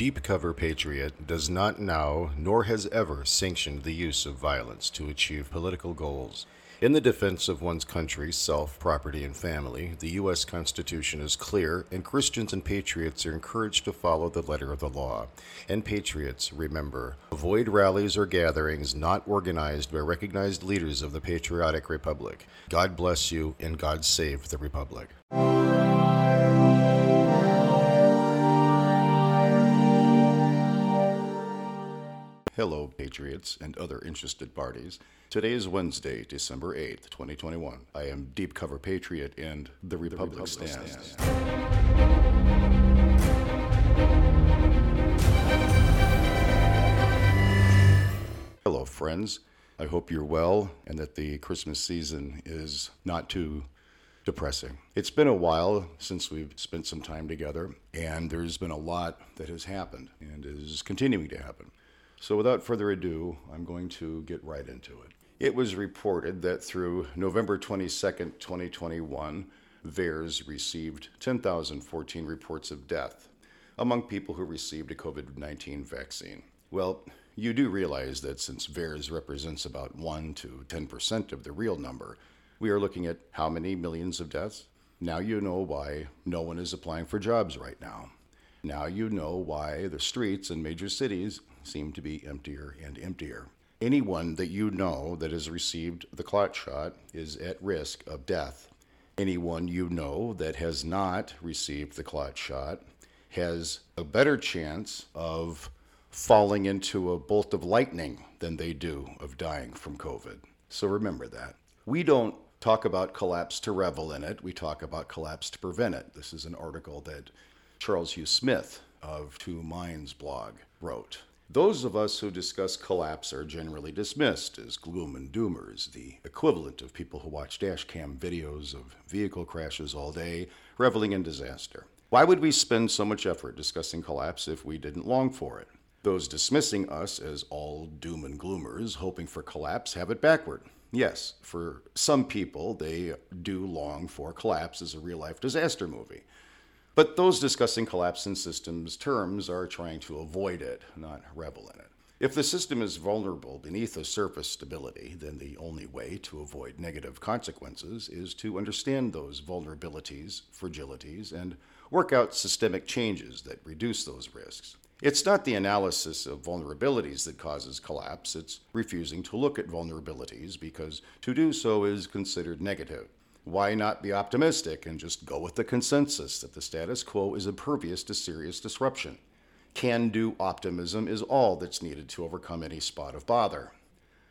Deep Cover Patriot does not now, nor has ever, sanctioned the use of violence to achieve political goals. In the defense of one's country, self, property, and family, the U.S. Constitution is clear, and Christians and patriots are encouraged to follow the letter of the law. And patriots, remember, avoid rallies or gatherings not organized by recognized leaders of the patriotic republic. God bless you, and God save the republic. Hello, Patriots and other interested parties. Today is Wednesday, December 8th, 2021. I am Deep Cover Patriot and The Republic, the Republic stands. stands. Hello, friends. I hope you're well and that the Christmas season is not too depressing. It's been a while since we've spent some time together, and there's been a lot that has happened and is continuing to happen. So, without further ado, I'm going to get right into it. It was reported that through November 22, 2021, VAERS received 10,014 reports of death among people who received a COVID 19 vaccine. Well, you do realize that since VAERS represents about 1 to 10% of the real number, we are looking at how many millions of deaths? Now you know why no one is applying for jobs right now. Now you know why the streets in major cities seem to be emptier and emptier. Anyone that you know that has received the clot shot is at risk of death. Anyone you know that has not received the clot shot has a better chance of falling into a bolt of lightning than they do of dying from COVID. So remember that. We don't talk about collapse to revel in it, we talk about collapse to prevent it. This is an article that Charles Hugh Smith of Two Minds blog wrote. Those of us who discuss collapse are generally dismissed as gloom and doomers, the equivalent of people who watch dashcam videos of vehicle crashes all day, reveling in disaster. Why would we spend so much effort discussing collapse if we didn't long for it? Those dismissing us as all doom and gloomers, hoping for collapse, have it backward. Yes, for some people, they do long for collapse as a real life disaster movie. But those discussing collapse in systems terms are trying to avoid it, not revel in it. If the system is vulnerable beneath a surface stability, then the only way to avoid negative consequences is to understand those vulnerabilities, fragilities, and work out systemic changes that reduce those risks. It's not the analysis of vulnerabilities that causes collapse, it's refusing to look at vulnerabilities because to do so is considered negative. Why not be optimistic and just go with the consensus that the status quo is impervious to serious disruption? Can do optimism is all that's needed to overcome any spot of bother.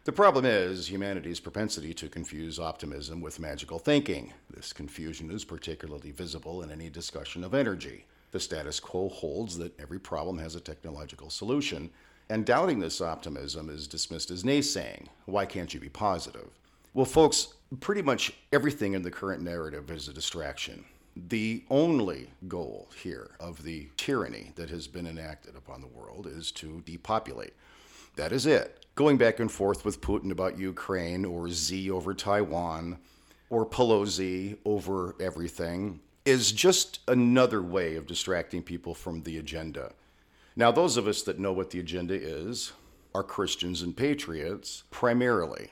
The problem is humanity's propensity to confuse optimism with magical thinking. This confusion is particularly visible in any discussion of energy. The status quo holds that every problem has a technological solution, and doubting this optimism is dismissed as naysaying. Why can't you be positive? Well, folks, pretty much everything in the current narrative is a distraction. The only goal here of the tyranny that has been enacted upon the world is to depopulate. That is it. Going back and forth with Putin about Ukraine or Z over Taiwan or Pelosi over everything is just another way of distracting people from the agenda. Now, those of us that know what the agenda is are Christians and patriots primarily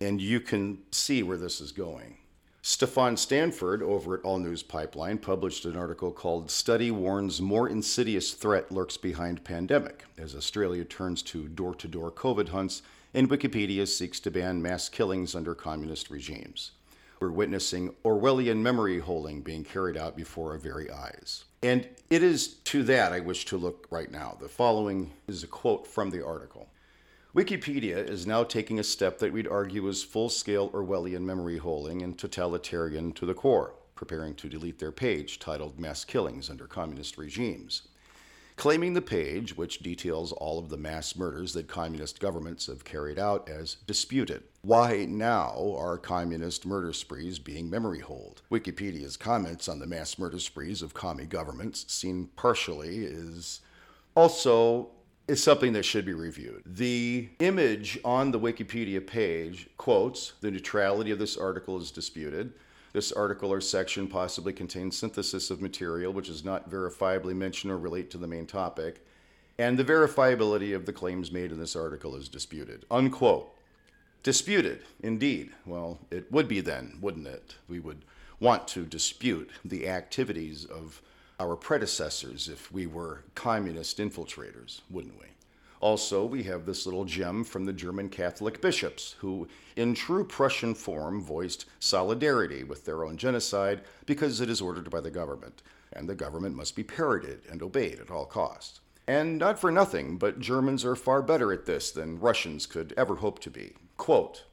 and you can see where this is going. Stefan Stanford over at All News Pipeline published an article called Study Warns More Insidious Threat Lurks Behind Pandemic as Australia turns to door to door COVID hunts and Wikipedia seeks to ban mass killings under communist regimes. We're witnessing Orwellian memory holding being carried out before our very eyes. And it is to that I wish to look right now. The following is a quote from the article. Wikipedia is now taking a step that we'd argue is full scale Orwellian memory holding and totalitarian to the core, preparing to delete their page titled Mass Killings Under Communist Regimes. Claiming the page, which details all of the mass murders that communist governments have carried out, as disputed. Why now are communist murder sprees being memory holed? Wikipedia's comments on the mass murder sprees of commie governments, seen partially, is also is something that should be reviewed. The image on the Wikipedia page quotes the neutrality of this article is disputed. This article or section possibly contains synthesis of material which is not verifiably mentioned or relate to the main topic. and the verifiability of the claims made in this article is disputed. Unquote. Disputed, indeed. Well, it would be then, wouldn't it? We would want to dispute the activities of our predecessors if we were communist infiltrators, wouldn't we? Also, we have this little gem from the German Catholic bishops, who, in true Prussian form, voiced solidarity with their own genocide because it is ordered by the government, and the government must be parroted and obeyed at all costs. And not for nothing, but Germans are far better at this than Russians could ever hope to be. Quote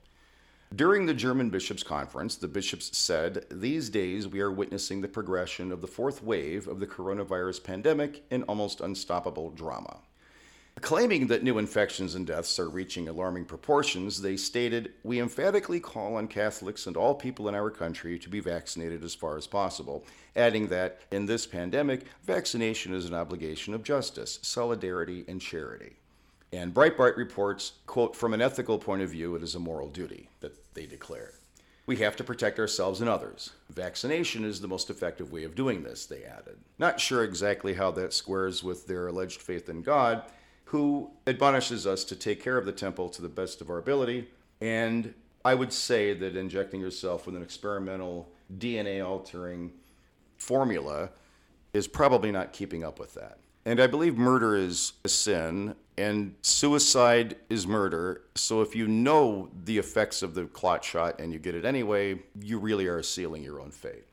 During the German Bishops' Conference, the bishops said, These days we are witnessing the progression of the fourth wave of the coronavirus pandemic in almost unstoppable drama. Claiming that new infections and deaths are reaching alarming proportions, they stated, We emphatically call on Catholics and all people in our country to be vaccinated as far as possible, adding that in this pandemic, vaccination is an obligation of justice, solidarity, and charity. And Breitbart reports, quote, from an ethical point of view, it is a moral duty that they declare. We have to protect ourselves and others. Vaccination is the most effective way of doing this, they added. Not sure exactly how that squares with their alleged faith in God, who admonishes us to take care of the temple to the best of our ability. And I would say that injecting yourself with an experimental DNA altering formula is probably not keeping up with that. And I believe murder is a sin and suicide is murder. So if you know the effects of the clot shot and you get it anyway, you really are sealing your own fate.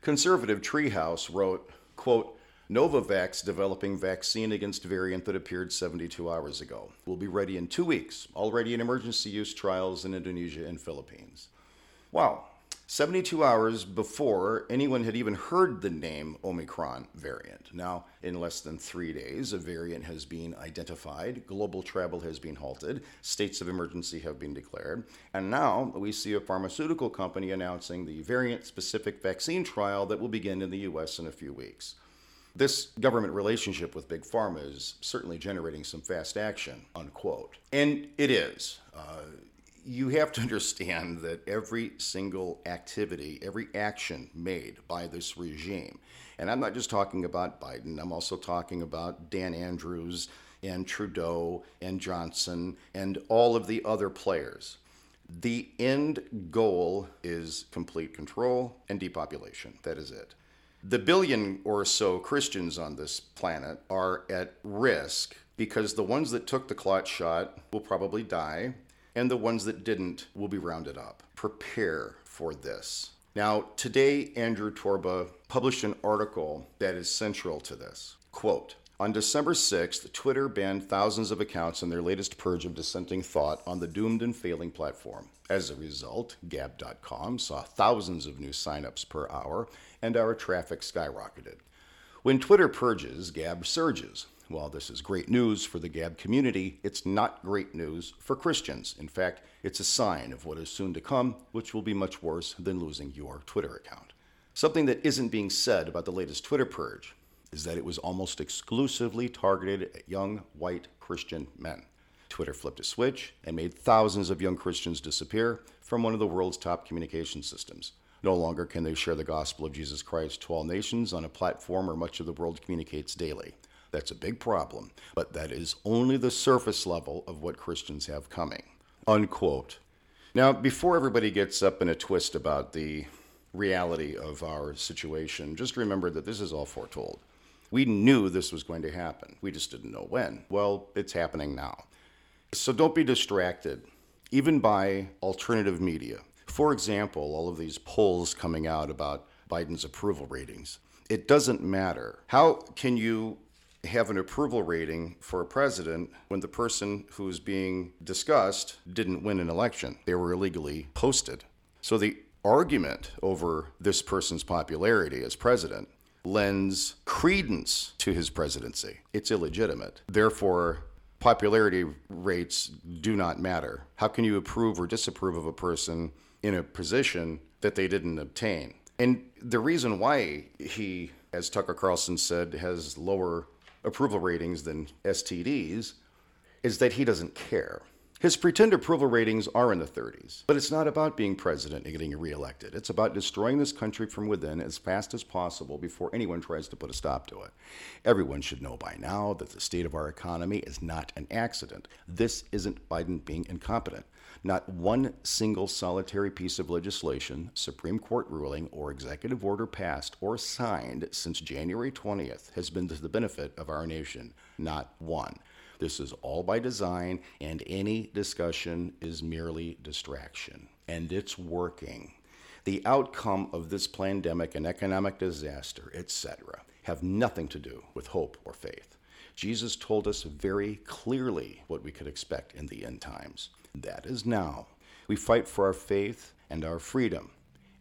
Conservative Treehouse wrote, quote, Novavax developing vaccine against variant that appeared 72 hours ago. Will be ready in two weeks, already in emergency use trials in Indonesia and Philippines. Wow, 72 hours before anyone had even heard the name Omicron variant. Now, in less than three days, a variant has been identified, global travel has been halted, states of emergency have been declared, and now we see a pharmaceutical company announcing the variant specific vaccine trial that will begin in the US in a few weeks. This government relationship with Big Pharma is certainly generating some fast action, unquote. And it is. Uh, you have to understand that every single activity, every action made by this regime, and I'm not just talking about Biden, I'm also talking about Dan Andrews and Trudeau and Johnson and all of the other players. The end goal is complete control and depopulation. That is it. The billion or so Christians on this planet are at risk because the ones that took the clot shot will probably die and the ones that didn't will be rounded up. Prepare for this. Now, today, Andrew Torba published an article that is central to this. Quote, on December 6th, Twitter banned thousands of accounts in their latest purge of dissenting thought on the doomed and failing platform. As a result, Gab.com saw thousands of new signups per hour, and our traffic skyrocketed. When Twitter purges, Gab surges. While this is great news for the Gab community, it's not great news for Christians. In fact, it's a sign of what is soon to come, which will be much worse than losing your Twitter account. Something that isn't being said about the latest Twitter purge is that it was almost exclusively targeted at young white Christian men. Twitter flipped a switch and made thousands of young Christians disappear from one of the world's top communication systems. No longer can they share the gospel of Jesus Christ to all nations on a platform where much of the world communicates daily. That's a big problem, but that is only the surface level of what Christians have coming. Unquote. Now, before everybody gets up in a twist about the reality of our situation, just remember that this is all foretold. We knew this was going to happen. We just didn't know when. Well, it's happening now. So don't be distracted, even by alternative media. For example, all of these polls coming out about Biden's approval ratings. It doesn't matter. How can you have an approval rating for a president when the person who's being discussed didn't win an election. They were illegally posted. So the argument over this person's popularity as president lends credence to his presidency. It's illegitimate. Therefore, popularity rates do not matter. How can you approve or disapprove of a person in a position that they didn't obtain? And the reason why he, as Tucker Carlson said, has lower approval ratings than STDs is that he doesn't care. His pretend approval ratings are in the 30s, but it's not about being president and getting reelected. It's about destroying this country from within as fast as possible before anyone tries to put a stop to it. Everyone should know by now that the state of our economy is not an accident. This isn't Biden being incompetent. Not one single solitary piece of legislation, Supreme Court ruling, or executive order passed or signed since January 20th has been to the benefit of our nation. Not one. This is all by design, and any discussion is merely distraction. And it's working. The outcome of this pandemic and economic disaster, etc., have nothing to do with hope or faith. Jesus told us very clearly what we could expect in the end times. That is now. We fight for our faith and our freedom,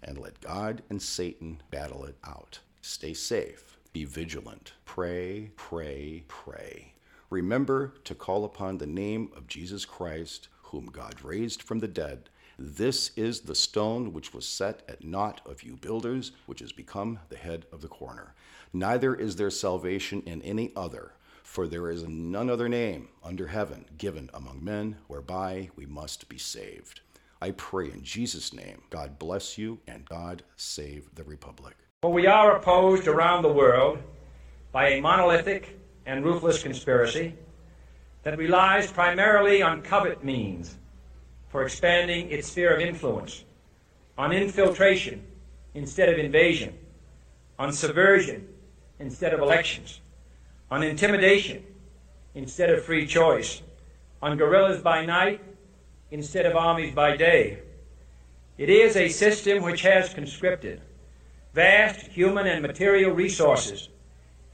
and let God and Satan battle it out. Stay safe, be vigilant, pray, pray, pray. Remember to call upon the name of Jesus Christ, whom God raised from the dead. This is the stone which was set at naught of you builders, which has become the head of the corner. Neither is there salvation in any other, for there is none other name under heaven given among men whereby we must be saved. I pray in Jesus' name, God bless you and God save the Republic. For we are opposed around the world by a monolithic and ruthless conspiracy that relies primarily on covert means for expanding its sphere of influence, on infiltration instead of invasion, on subversion instead of elections, on intimidation instead of free choice, on guerrillas by night instead of armies by day. It is a system which has conscripted vast human and material resources